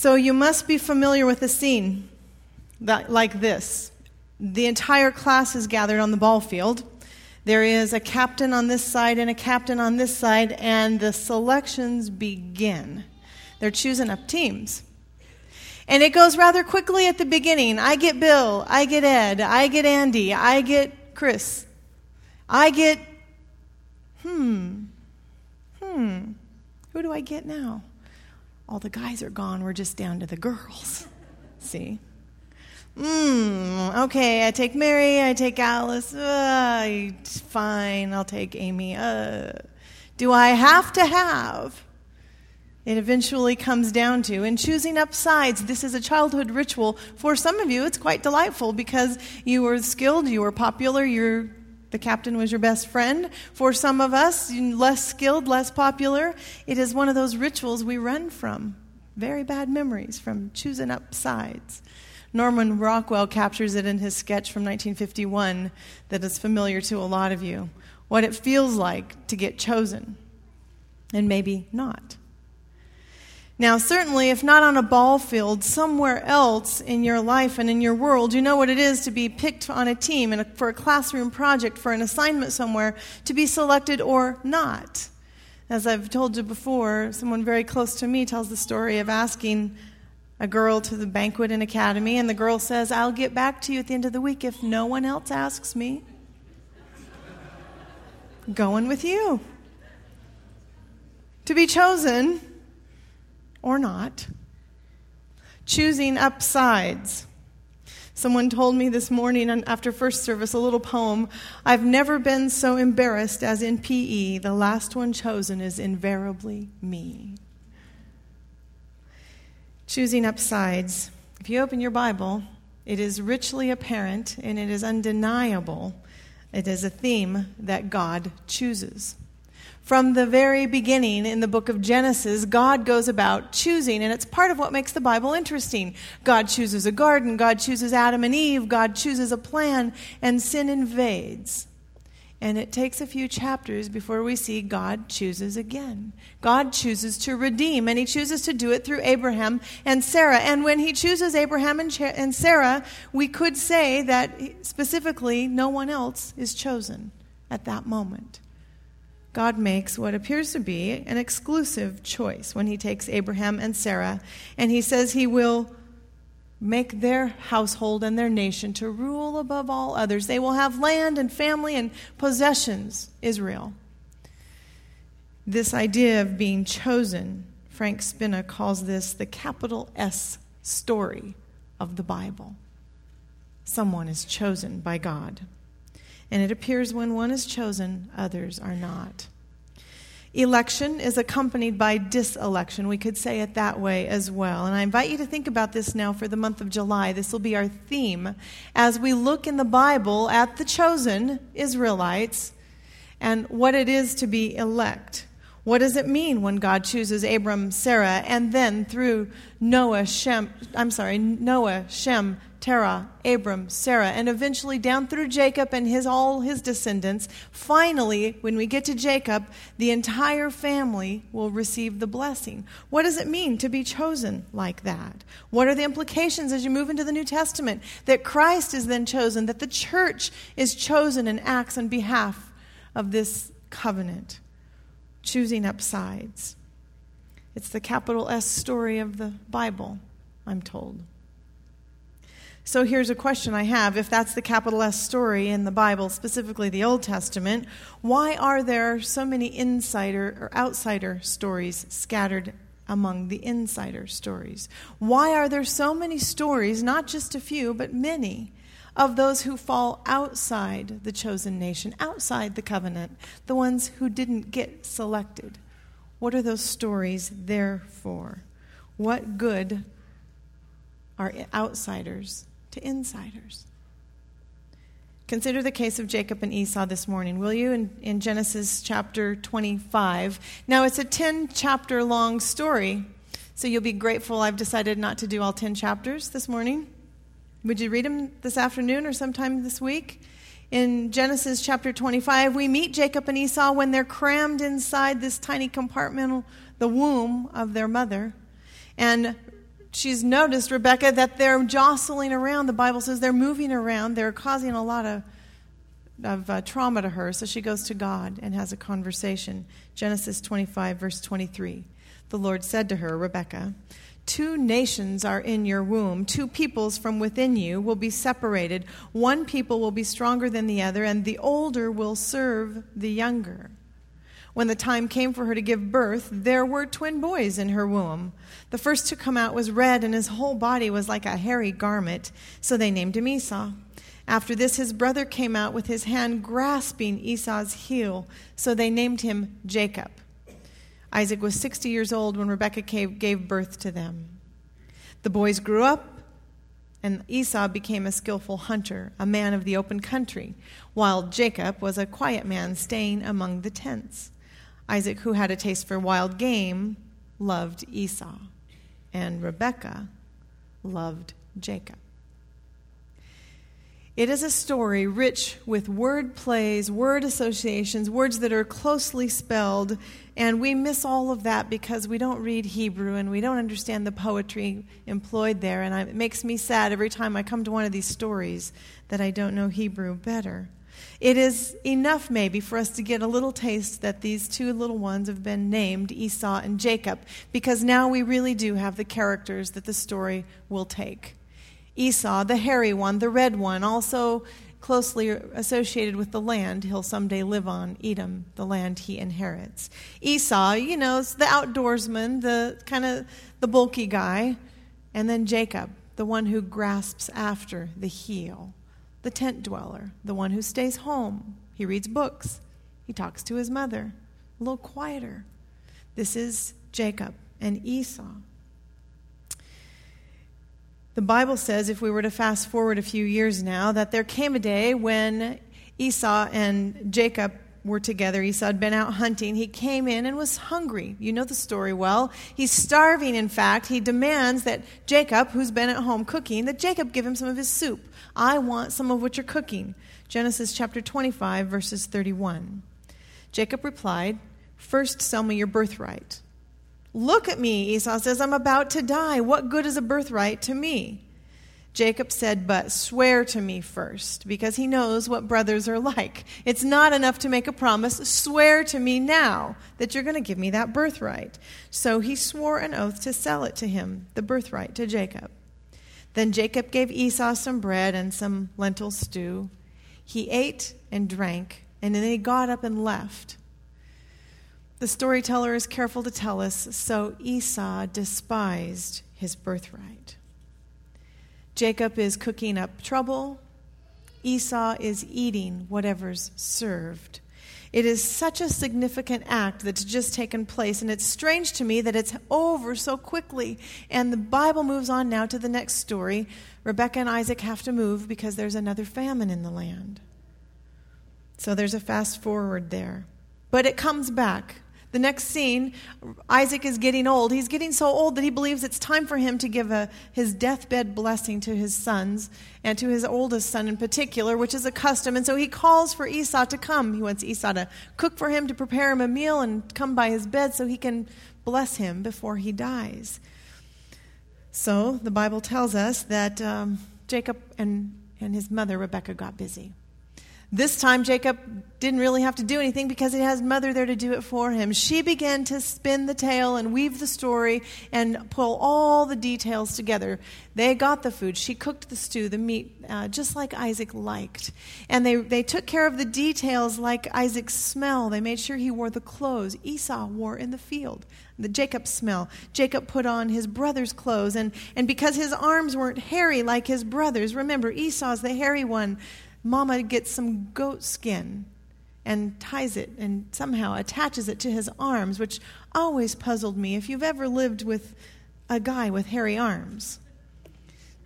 So you must be familiar with a scene that, like this. The entire class is gathered on the ball field. There is a captain on this side and a captain on this side, and the selections begin. They're choosing up teams. And it goes rather quickly at the beginning. I get Bill, I get Ed, I get Andy, I get Chris, I get, hmm, hmm, who do I get now? All the guys are gone, we're just down to the girls. See? Hmm, okay, I take Mary, I take Alice, uh, fine, I'll take Amy. Uh, do I have to have? It eventually comes down to, in choosing up sides, this is a childhood ritual. For some of you, it's quite delightful because you were skilled, you were popular, you're, the captain was your best friend. For some of us, less skilled, less popular, it is one of those rituals we run from. Very bad memories from choosing up sides. Norman Rockwell captures it in his sketch from 1951 that is familiar to a lot of you. What it feels like to get chosen, and maybe not. Now, certainly, if not on a ball field, somewhere else in your life and in your world, you know what it is to be picked on a team and for a classroom project, for an assignment somewhere, to be selected or not. As I've told you before, someone very close to me tells the story of asking a girl to the banquet in academy, and the girl says, I'll get back to you at the end of the week if no one else asks me. Going with you. To be chosen or not. Choosing upsides. Someone told me this morning after first service a little poem I've never been so embarrassed as in PE. The last one chosen is invariably me choosing upsides. If you open your Bible, it is richly apparent and it is undeniable. It is a theme that God chooses. From the very beginning in the book of Genesis, God goes about choosing, and it's part of what makes the Bible interesting. God chooses a garden, God chooses Adam and Eve, God chooses a plan, and sin invades. And it takes a few chapters before we see God chooses again. God chooses to redeem, and He chooses to do it through Abraham and Sarah. And when He chooses Abraham and Sarah, we could say that specifically no one else is chosen at that moment. God makes what appears to be an exclusive choice when He takes Abraham and Sarah, and He says He will make their household and their nation to rule above all others. They will have land and family and possessions, Israel. This idea of being chosen, Frank Spina calls this the capital S story of the Bible. Someone is chosen by God. And it appears when one is chosen, others are not. Election is accompanied by diselection. We could say it that way as well. And I invite you to think about this now for the month of July. This will be our theme as we look in the Bible at the chosen Israelites and what it is to be elect. What does it mean when God chooses Abram, Sarah, and then through Noah, Shem, I'm sorry, Noah, Shem, Terah, Abram, Sarah, and eventually down through Jacob and his, all his descendants. Finally, when we get to Jacob, the entire family will receive the blessing. What does it mean to be chosen like that? What are the implications as you move into the New Testament? That Christ is then chosen, that the church is chosen and acts on behalf of this covenant, choosing up sides. It's the capital S story of the Bible, I'm told. So here's a question I have. If that's the capital S story in the Bible, specifically the Old Testament, why are there so many insider or outsider stories scattered among the insider stories? Why are there so many stories, not just a few, but many, of those who fall outside the chosen nation, outside the covenant, the ones who didn't get selected? What are those stories there for? What good are outsiders to insiders. Consider the case of Jacob and Esau this morning, will you, in, in Genesis chapter 25. Now, it's a 10 chapter long story, so you'll be grateful I've decided not to do all 10 chapters this morning. Would you read them this afternoon or sometime this week? In Genesis chapter 25, we meet Jacob and Esau when they're crammed inside this tiny compartment, the womb of their mother. And she's noticed, Rebecca, that they're jostling around. The Bible says they're moving around. They're causing a lot of, of uh, trauma to her. So she goes to God and has a conversation. Genesis 25, verse 23. The Lord said to her, Rebecca, Two nations are in your womb. Two peoples from within you will be separated. One people will be stronger than the other, and the older will serve the younger. When the time came for her to give birth, there were twin boys in her womb. The first to come out was red, and his whole body was like a hairy garment, so they named him Esau. After this, his brother came out with his hand grasping Esau's heel, so they named him Jacob. Isaac was 60 years old when Rebekah gave birth to them. The boys grew up, and Esau became a skillful hunter, a man of the open country, while Jacob was a quiet man staying among the tents. Isaac, who had a taste for wild game, loved Esau, and Rebekah loved Jacob. It is a story rich with word plays, word associations, words that are closely spelled, and we miss all of that because we don't read Hebrew and we don't understand the poetry employed there. And it makes me sad every time I come to one of these stories that I don't know Hebrew better. It is enough, maybe, for us to get a little taste that these two little ones have been named Esau and Jacob, because now we really do have the characters that the story will take. Esau, the hairy one, the red one, also closely associated with the land he'll someday live on, Edom, the land he inherits. Esau, you know, is the outdoorsman, the kind of the bulky guy. And then Jacob, the one who grasps after the heel the tent dweller, the one who stays home. He reads books. He talks to his mother, a little quieter. This is Jacob and Esau. The Bible says, if we were to fast forward a few years now, that there came a day when Esau and Jacob were together. Esau had been out hunting. He came in and was hungry. You know the story well. He's starving, in fact. He demands that Jacob, who's been at home cooking, that Jacob give him some of his soup. I want some of what you're cooking. Genesis chapter 25, verses 31. Jacob replied, First sell me your birthright. Look at me, Esau says, I'm about to die. What good is a birthright to me? Jacob said, But swear to me first, because he knows what brothers are like. It's not enough to make a promise. Swear to me now that you're going to give me that birthright. So he swore an oath to sell it to him, the birthright to Jacob. Then Jacob gave Esau some bread and some lentil stew. He ate and drank, and then he got up and left. The storyteller is careful to tell us so Esau despised his birthright. Jacob is cooking up trouble. Esau is eating whatever's served. It is such a significant act that's just taken place, and it's strange to me that it's over so quickly. And the Bible moves on now to the next story. Rebecca and Isaac have to move because there's another famine in the land. So there's a fast forward there. But it comes back. The next scene, Isaac is getting old. He's getting so old that he believes it's time for him to give a, his deathbed blessing to his sons and to his oldest son in particular, which is a custom. And so he calls for Esau to come. He wants Esau to cook for him, to prepare him a meal, and come by his bed so he can bless him before he dies. So the Bible tells us that um, Jacob and, and his mother, Rebekah, got busy. This time, Jacob didn't really have to do anything because he has mother there to do it for him. She began to spin the tale and weave the story and pull all the details together. They got the food. She cooked the stew, the meat, uh, just like Isaac liked. And they, they took care of the details like Isaac's smell. They made sure he wore the clothes Esau wore in the field the Jacob smell. Jacob put on his brother's clothes, and, and because his arms weren't hairy like his brothers, remember, Esau's the hairy one. Mama gets some goat skin and ties it and somehow attaches it to his arms, which always puzzled me if you've ever lived with a guy with hairy arms.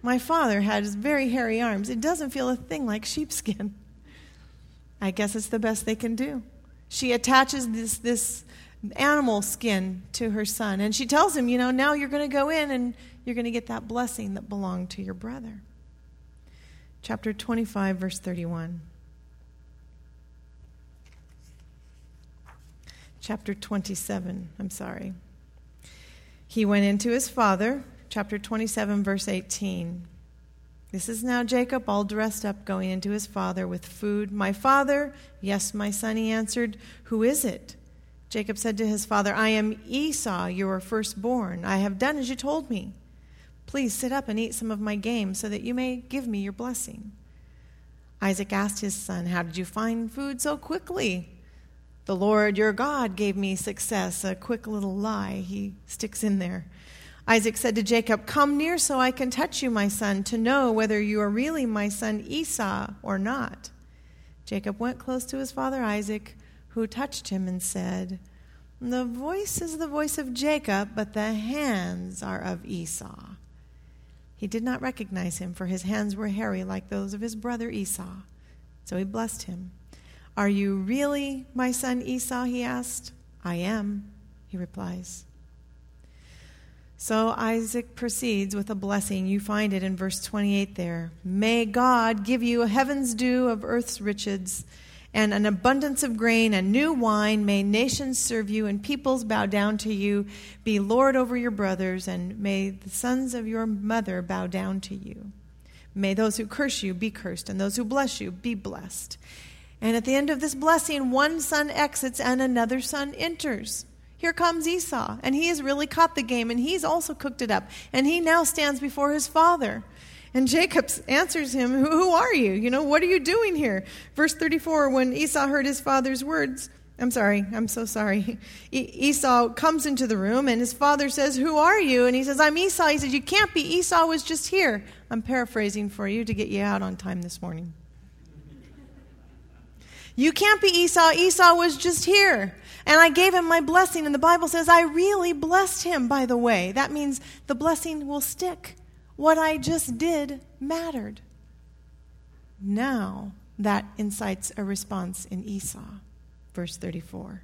My father had very hairy arms. It doesn't feel a thing like sheepskin. I guess it's the best they can do. She attaches this, this animal skin to her son, and she tells him, You know, now you're going to go in and you're going to get that blessing that belonged to your brother chapter 25, verse 31. Chapter 27, I'm sorry. He went into his father, chapter 27, verse 18. This is now Jacob, all dressed up, going into his father with food. My father, yes, my son, he answered. Who is it? Jacob said to his father, I am Esau, your firstborn. I have done as you told me. Please sit up and eat some of my game so that you may give me your blessing. Isaac asked his son, How did you find food so quickly? The Lord your God gave me success. A quick little lie he sticks in there. Isaac said to Jacob, Come near so I can touch you, my son, to know whether you are really my son Esau or not. Jacob went close to his father Isaac, who touched him and said, The voice is the voice of Jacob, but the hands are of Esau. He did not recognize him, for his hands were hairy like those of his brother Esau. So he blessed him. Are you really my son Esau? he asked. I am, he replies. So Isaac proceeds with a blessing. You find it in verse 28 there. May God give you a heaven's dew of earth's riches and an abundance of grain and new wine. May nations serve you and peoples bow down to you. Be Lord over your brothers, and may the sons of your mother bow down to you. May those who curse you be cursed, and those who bless you be blessed. And at the end of this blessing, one son exits and another son enters. Here comes Esau, and he has really caught the game, and he's also cooked it up. And he now stands before his father. And Jacob answers him, Who are you? You know, what are you doing here? Verse 34 When Esau heard his father's words, I'm sorry, I'm so sorry. Esau comes into the room, and his father says, Who are you? And he says, I'm Esau. He says, You can't be. Esau was just here. I'm paraphrasing for you to get you out on time this morning. You can't be Esau. Esau was just here. And I gave him my blessing. And the Bible says I really blessed him, by the way. That means the blessing will stick. What I just did mattered. Now that incites a response in Esau. Verse 34.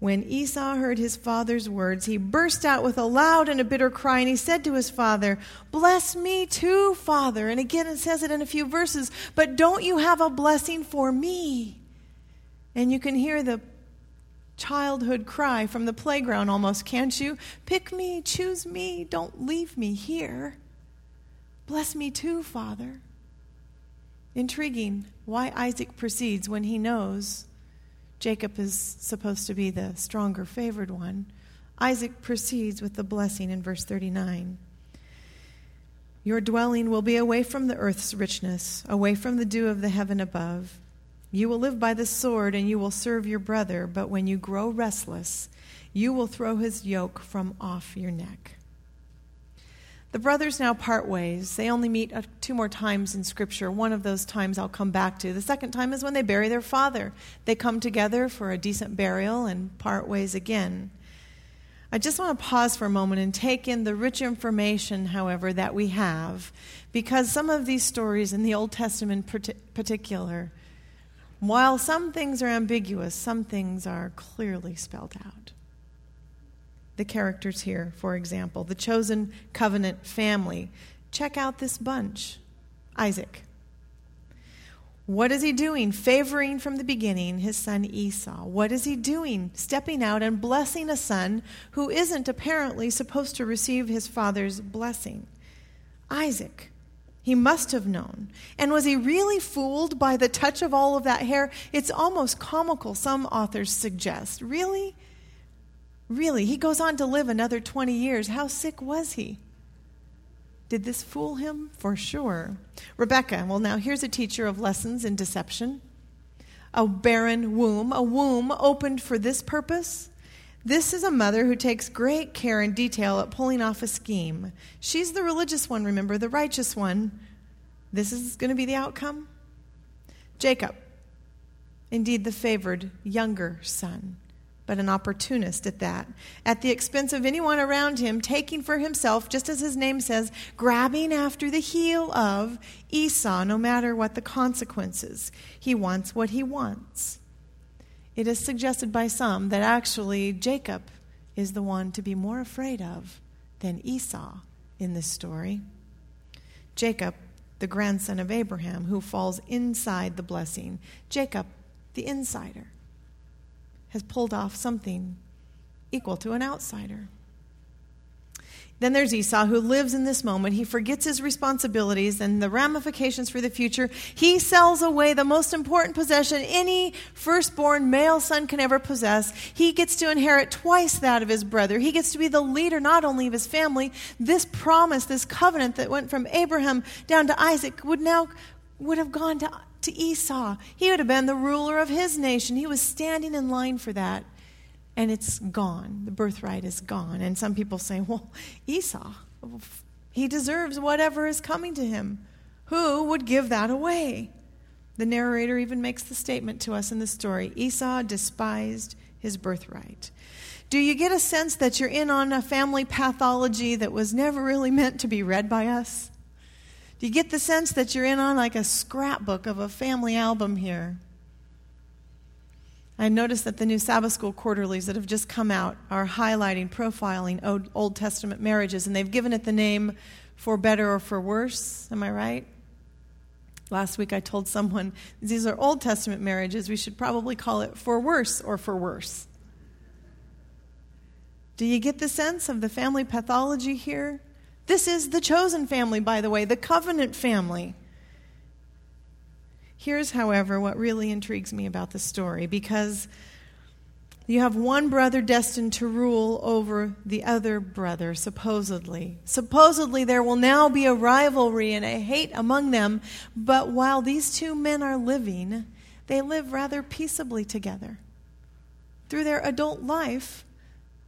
When Esau heard his father's words, he burst out with a loud and a bitter cry, and he said to his father, Bless me too, father. And again, it says it in a few verses, but don't you have a blessing for me? And you can hear the childhood cry from the playground almost, can't you? Pick me, choose me, don't leave me here. Bless me too, Father. Intriguing why Isaac proceeds when he knows Jacob is supposed to be the stronger, favored one. Isaac proceeds with the blessing in verse 39. Your dwelling will be away from the earth's richness, away from the dew of the heaven above. You will live by the sword and you will serve your brother, but when you grow restless, you will throw his yoke from off your neck. The brothers now part ways. They only meet two more times in Scripture. One of those times I'll come back to. The second time is when they bury their father. They come together for a decent burial and part ways again. I just want to pause for a moment and take in the rich information, however, that we have, because some of these stories in the Old Testament, in particular, while some things are ambiguous, some things are clearly spelled out the characters here, for example, the chosen covenant family. Check out this bunch Isaac. What is he doing? Favoring from the beginning his son Esau. What is he doing? Stepping out and blessing a son who isn't apparently supposed to receive his father's blessing. Isaac. He must have known. And was he really fooled by the touch of all of that hair? It's almost comical, some authors suggest. Really? Really, he goes on to live another 20 years. How sick was he? Did this fool him? For sure. Rebecca, well, now here's a teacher of lessons in deception. A barren womb, a womb opened for this purpose. This is a mother who takes great care and detail at pulling off a scheme. She's the religious one, remember, the righteous one. This is going to be the outcome. Jacob, indeed the favored younger son but an opportunist at that, at the expense of anyone around him, taking for himself, just as his name says, grabbing after the heel of Esau, no matter what the consequences. He wants what he wants. It is suggested by some that actually Jacob is the one to be more afraid of than Esau in this story. Jacob, the grandson of Abraham, who falls inside the blessing. Jacob, the insider has pulled off something equal to an outsider. Then there's Esau, who lives in this moment. He forgets his responsibilities and the ramifications for the future. He sells away the most important possession any firstborn male son can ever possess. He gets to inherit twice that of his brother. He gets to be the leader not only of his family, this promise, this covenant that went from Abraham down to Isaac would now would have gone to, to Esau. He would have been the ruler of his nation. He was standing in line for that and it's gone. The birthright is gone. And some people say, well, Esau, he deserves whatever is coming to him. Who would give that away? The narrator even makes the statement to us in the story Esau despised his birthright. Do you get a sense that you're in on a family pathology that was never really meant to be read by us? Do you get the sense that you're in on like a scrapbook of a family album here? I noticed that the new Sabbath School quarterlies that have just come out are highlighting, profiling Old Testament marriages, and they've given it the name For Better or For Worse. Am I right? Last week I told someone these are Old Testament marriages. We should probably call it For Worse or For Worse. Do you get the sense of the family pathology here? This is the chosen family, by the way, the covenant family. Here's, however, what really intrigues me about the story because you have one brother destined to rule over the other brother, supposedly. Supposedly, there will now be a rivalry and a hate among them, but while these two men are living, they live rather peaceably together. Through their adult life,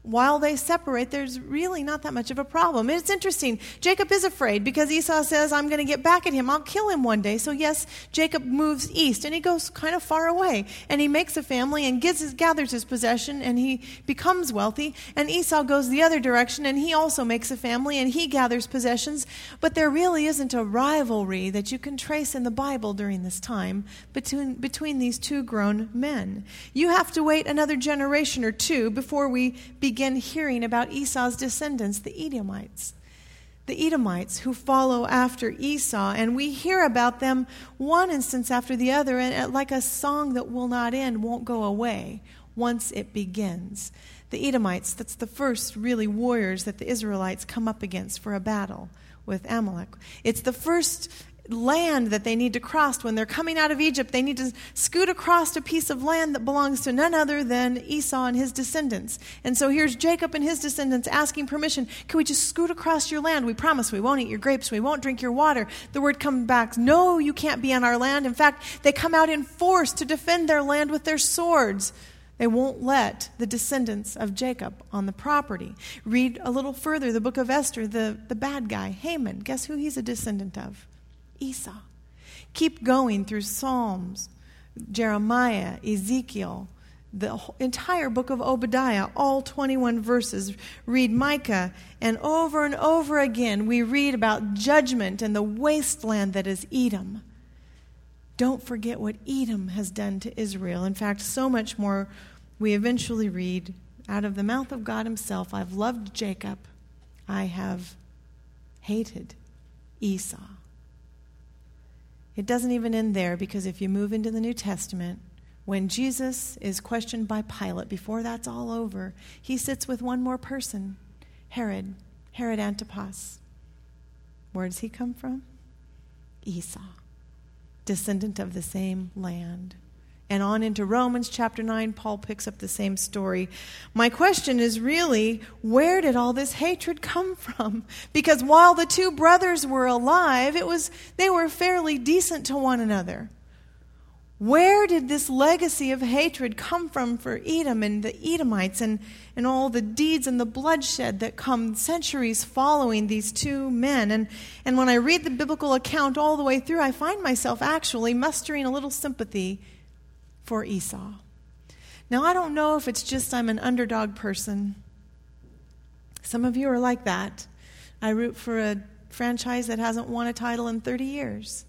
while they separate, there's really not that much of a problem. It's interesting. Jacob is afraid because Esau says, I'm going to get back at him. I'll kill him one day. So, yes, Jacob moves east and he goes kind of far away. And he makes a family and his, gathers his possession and he becomes wealthy. And Esau goes the other direction and he also makes a family and he gathers possessions. But there really isn't a rivalry that you can trace in the Bible during this time between, between these two grown men. You have to wait another generation or two before we begin begin hearing about Esau's descendants, the Edomites. The Edomites who follow after Esau, and we hear about them one instance after the other, and uh, like a song that will not end, won't go away once it begins. The Edomites, that's the first really warriors that the Israelites come up against for a battle with Amalek. It's the first land that they need to cross. When they're coming out of Egypt, they need to scoot across a piece of land that belongs to none other than Esau and his descendants. And so here's Jacob and his descendants asking permission Can we just scoot across your land? We promise we won't eat your grapes, we won't drink your water. The word comes back No, you can't be on our land. In fact, they come out in force to defend their land with their swords. They won't let the descendants of Jacob on the property. Read a little further the book of Esther, the, the bad guy, Haman. Guess who he's a descendant of? Esau. Keep going through Psalms, Jeremiah, Ezekiel, the entire book of Obadiah, all 21 verses. Read Micah, and over and over again we read about judgment and the wasteland that is Edom. Don't forget what Edom has done to Israel. In fact, so much more we eventually read out of the mouth of God Himself I've loved Jacob, I have hated Esau. It doesn't even end there because if you move into the New Testament, when Jesus is questioned by Pilate, before that's all over, he sits with one more person Herod, Herod Antipas. Where does he come from? Esau, descendant of the same land and on into Romans chapter 9, Paul picks up the same story. My question is really where did all this hatred come from? Because while the two brothers were alive, it was they were fairly decent to one another. Where did this legacy of hatred come from for Edom and the Edomites and, and all the deeds and the bloodshed that come centuries following these two men? And, and when I read the biblical account all the way through, I find myself actually mustering a little sympathy for Esau. Now, I don't know if it's just I'm an underdog person. Some of you are like that. I root for a franchise that hasn't won a title in 30 years.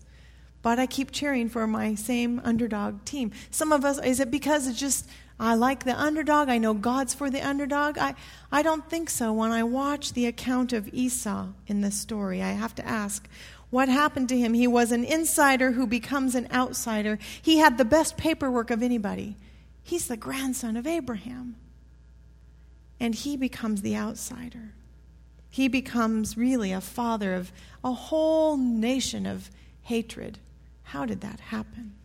But I keep cheering for my same underdog team. Some of us, is it because it's just, I like the underdog? I know God's for the underdog? I, I don't think so. When I watch the account of Esau in this story, I have to ask, what happened to him? He was an insider who becomes an outsider. He had the best paperwork of anybody. He's the grandson of Abraham. And he becomes the outsider. He becomes really a father of a whole nation of hatred. How did that happen?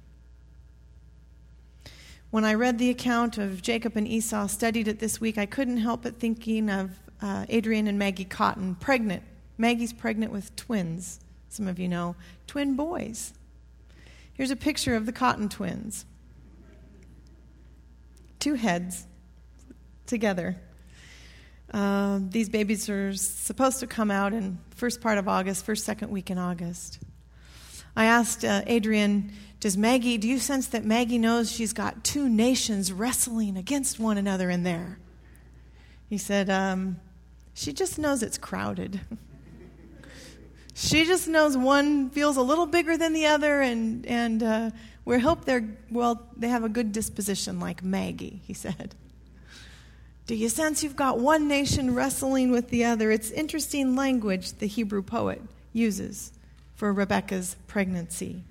When I read the account of Jacob and Esau, studied it this week, I couldn't help but thinking of uh, Adrian and Maggie Cotton, pregnant. Maggie's pregnant with twins, some of you know, twin boys. Here's a picture of the Cotton twins. Two heads together. Uh, these babies are supposed to come out in first part of August, first second week in August. I asked uh, Adrian, "Does Maggie? Do you sense that Maggie knows she's got two nations wrestling against one another in there?" He said, um, "She just knows it's crowded." she just knows one feels a little bigger than the other, and and uh, we hope they're well. They have a good disposition, like Maggie. He said. Do you sense you've got one nation wrestling with the other? It's interesting language the Hebrew poet uses for Rebecca's pregnancy.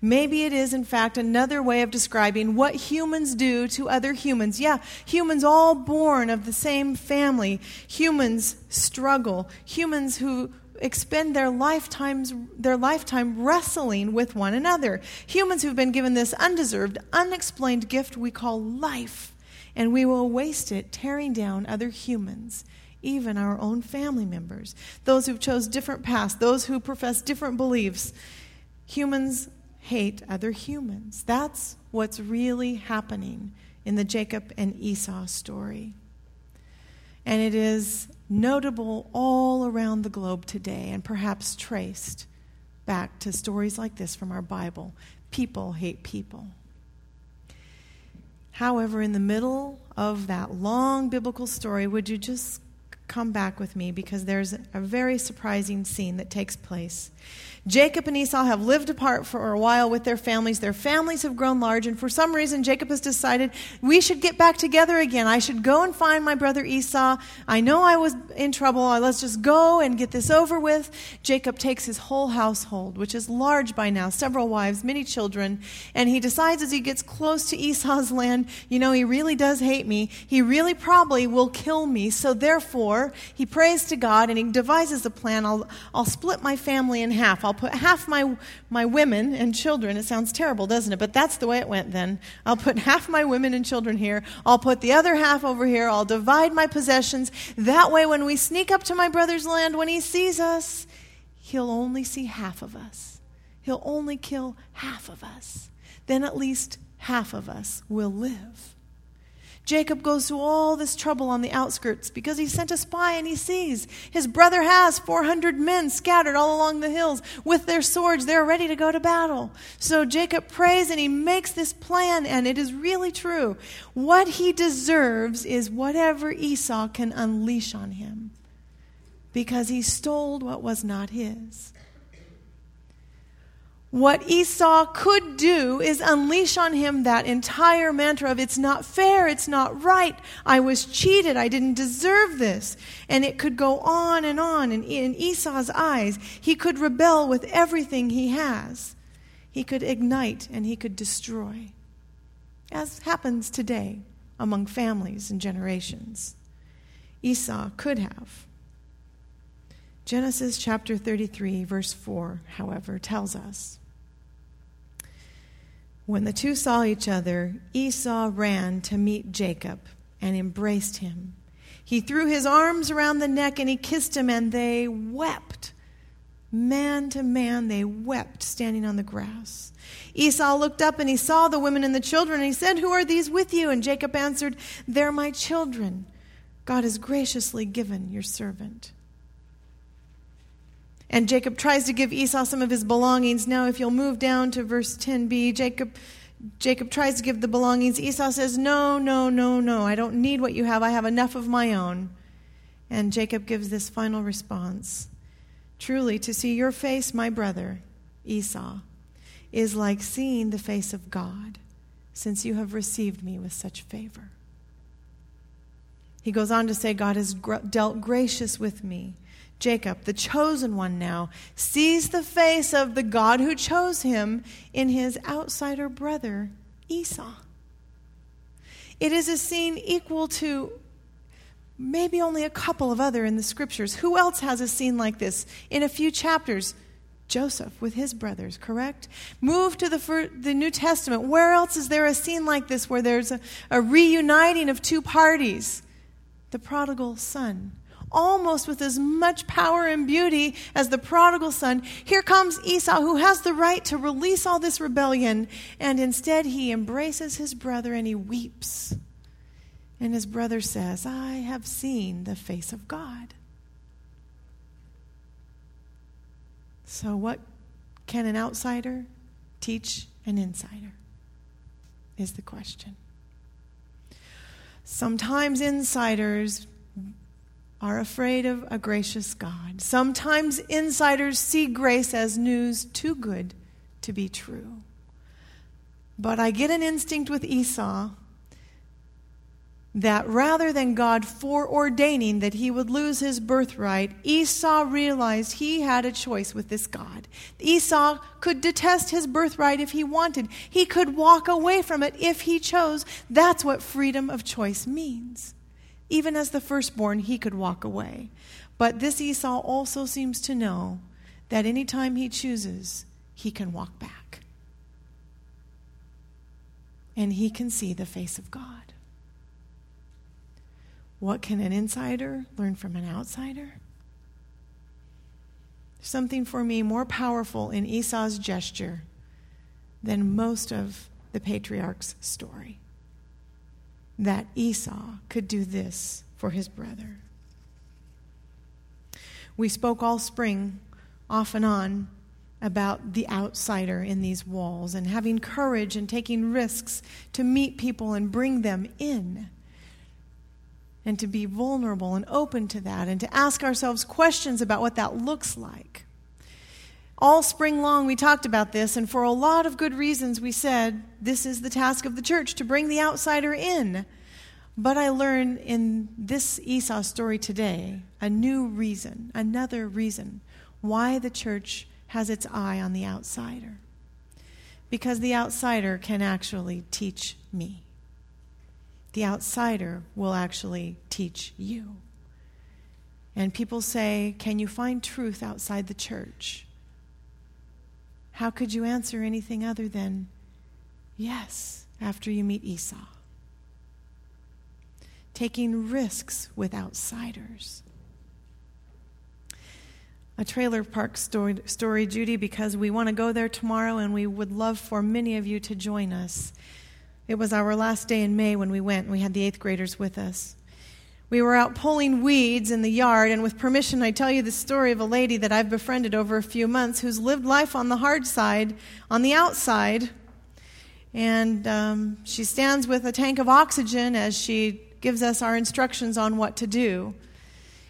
Maybe it is, in fact, another way of describing what humans do to other humans. Yeah, humans all born of the same family. Humans struggle. Humans who expend their lifetimes their lifetime wrestling with one another. Humans who've been given this undeserved, unexplained gift we call life and we will waste it tearing down other humans even our own family members. Those who chose different paths those who profess different beliefs. Humans hate other humans. That's what's really happening in the jacob and esau story. And it is notable all around the globe today and perhaps traced back to stories like this from our bible people hate people However, in the middle of that long biblical story, would you just come back with me because there's a very surprising scene that takes place. Jacob and Esau have lived apart for a while with their families. Their families have grown large, and for some reason, Jacob has decided we should get back together again. I should go and find my brother Esau. I know I was in trouble. Uh, let's just go and get this over with. Jacob takes his whole household, which is large by now, several wives, many children, and he decides as he gets close to Esau's land, you know, he really does hate me. He really probably will kill me. So therefore, he prays to God and he devises a plan. I'll, I'll split my family in half. I'll put half my, my women and children. It sounds terrible, doesn't it? But that's the way it went then. I'll put half my women and children here. I'll put the other half over here. I'll divide my possessions. That way, when we sneak up to my brother's land, when he sees us, he'll only see half of us. He'll only kill half of us. Then at least half of us will live. Jacob goes through all this trouble on the outskirts because he sent a spy and he sees his brother has 400 men scattered all along the hills with their swords. They're ready to go to battle. So Jacob prays and he makes this plan, and it is really true. What he deserves is whatever Esau can unleash on him because he stole what was not his. What Esau could do is unleash on him that entire mantra of it's not fair, it's not right, I was cheated, I didn't deserve this. And it could go on and on. And in Esau's eyes, he could rebel with everything he has. He could ignite and he could destroy, as happens today among families and generations. Esau could have. Genesis chapter 33, verse 4, however, tells us When the two saw each other, Esau ran to meet Jacob and embraced him. He threw his arms around the neck and he kissed him, and they wept. Man to man, they wept standing on the grass. Esau looked up and he saw the women and the children, and he said, Who are these with you? And Jacob answered, They're my children. God has graciously given your servant. And Jacob tries to give Esau some of his belongings. Now, if you'll move down to verse 10b, Jacob, Jacob tries to give the belongings. Esau says, No, no, no, no. I don't need what you have. I have enough of my own. And Jacob gives this final response Truly, to see your face, my brother, Esau, is like seeing the face of God, since you have received me with such favor. He goes on to say, God has dealt gracious with me Jacob, the chosen one now, sees the face of the God who chose him in his outsider brother, Esau. It is a scene equal to maybe only a couple of other in the scriptures. Who else has a scene like this? In a few chapters, Joseph with his brothers, correct? Move to the, the New Testament. Where else is there a scene like this where there's a, a reuniting of two parties? The prodigal son. Almost with as much power and beauty as the prodigal son, here comes Esau, who has the right to release all this rebellion, and instead he embraces his brother and he weeps. And his brother says, I have seen the face of God. So, what can an outsider teach an insider? Is the question. Sometimes insiders are afraid of a gracious God. Sometimes insiders see grace as news too good to be true. But I get an instinct with Esau that rather than God foreordaining that he would lose his birthright, Esau realized he had a choice with this God. Esau could detest his birthright if he wanted, he could walk away from it if he chose. That's what freedom of choice means. Even as the firstborn, he could walk away. But this Esau also seems to know that anytime he chooses, he can walk back. And he can see the face of God. What can an insider learn from an outsider? Something for me more powerful in Esau's gesture than most of the patriarch's story. That Esau could do this for his brother. We spoke all spring, off and on, about the outsider in these walls and having courage and taking risks to meet people and bring them in and to be vulnerable and open to that and to ask ourselves questions about what that looks like. All spring long, we talked about this, and for a lot of good reasons, we said this is the task of the church to bring the outsider in. But I learned in this Esau story today a new reason, another reason why the church has its eye on the outsider. Because the outsider can actually teach me the outsider will actually teach you. And people say, Can you find truth outside the church? How could you answer anything other than yes after you meet Esau? Taking risks with outsiders. A trailer park story, story, Judy, because we want to go there tomorrow and we would love for many of you to join us. It was our last day in May when we went, and we had the eighth graders with us. We were out pulling weeds in the yard, and with permission, I tell you the story of a lady that I've befriended over a few months who's lived life on the hard side, on the outside. And um, she stands with a tank of oxygen as she gives us our instructions on what to do.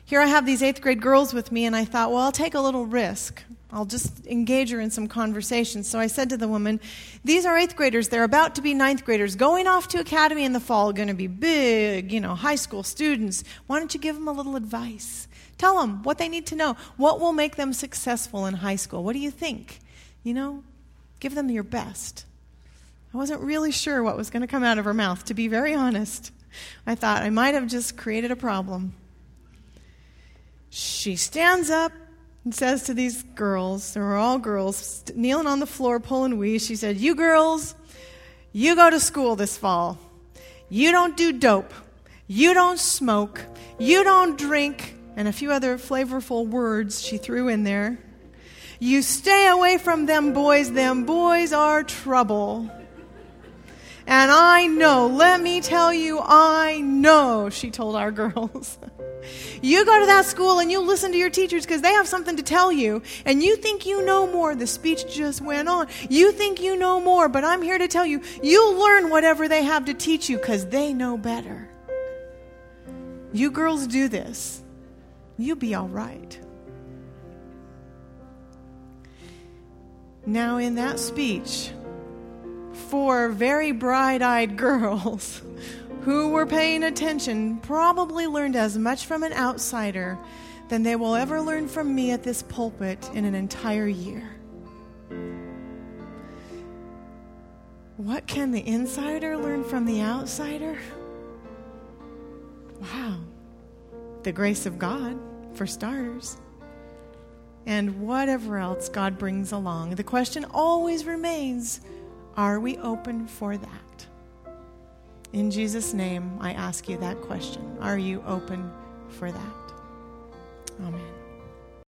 Here I have these eighth grade girls with me, and I thought, well, I'll take a little risk. I'll just engage her in some conversation. So I said to the woman, These are eighth graders. They're about to be ninth graders, going off to academy in the fall, going to be big, you know, high school students. Why don't you give them a little advice? Tell them what they need to know. What will make them successful in high school? What do you think? You know, give them your best. I wasn't really sure what was going to come out of her mouth, to be very honest. I thought I might have just created a problem. She stands up and says to these girls, they were all girls, kneeling on the floor pulling weeds, she said, You girls, you go to school this fall. You don't do dope. You don't smoke. You don't drink. And a few other flavorful words she threw in there. You stay away from them boys. Them boys are trouble. And I know, let me tell you, I know, she told our girls. You go to that school and you listen to your teachers because they have something to tell you, and you think you know more. The speech just went on. You think you know more, but I'm here to tell you, you'll learn whatever they have to teach you because they know better. You girls do this, you'll be all right. Now, in that speech, four very bright eyed girls who were paying attention probably learned as much from an outsider than they will ever learn from me at this pulpit in an entire year. What can the insider learn from the outsider? Wow. the grace of God, for starters, and whatever else God brings along. The question always remains are we open for that? In Jesus' name, I ask you that question. Are you open for that? Amen.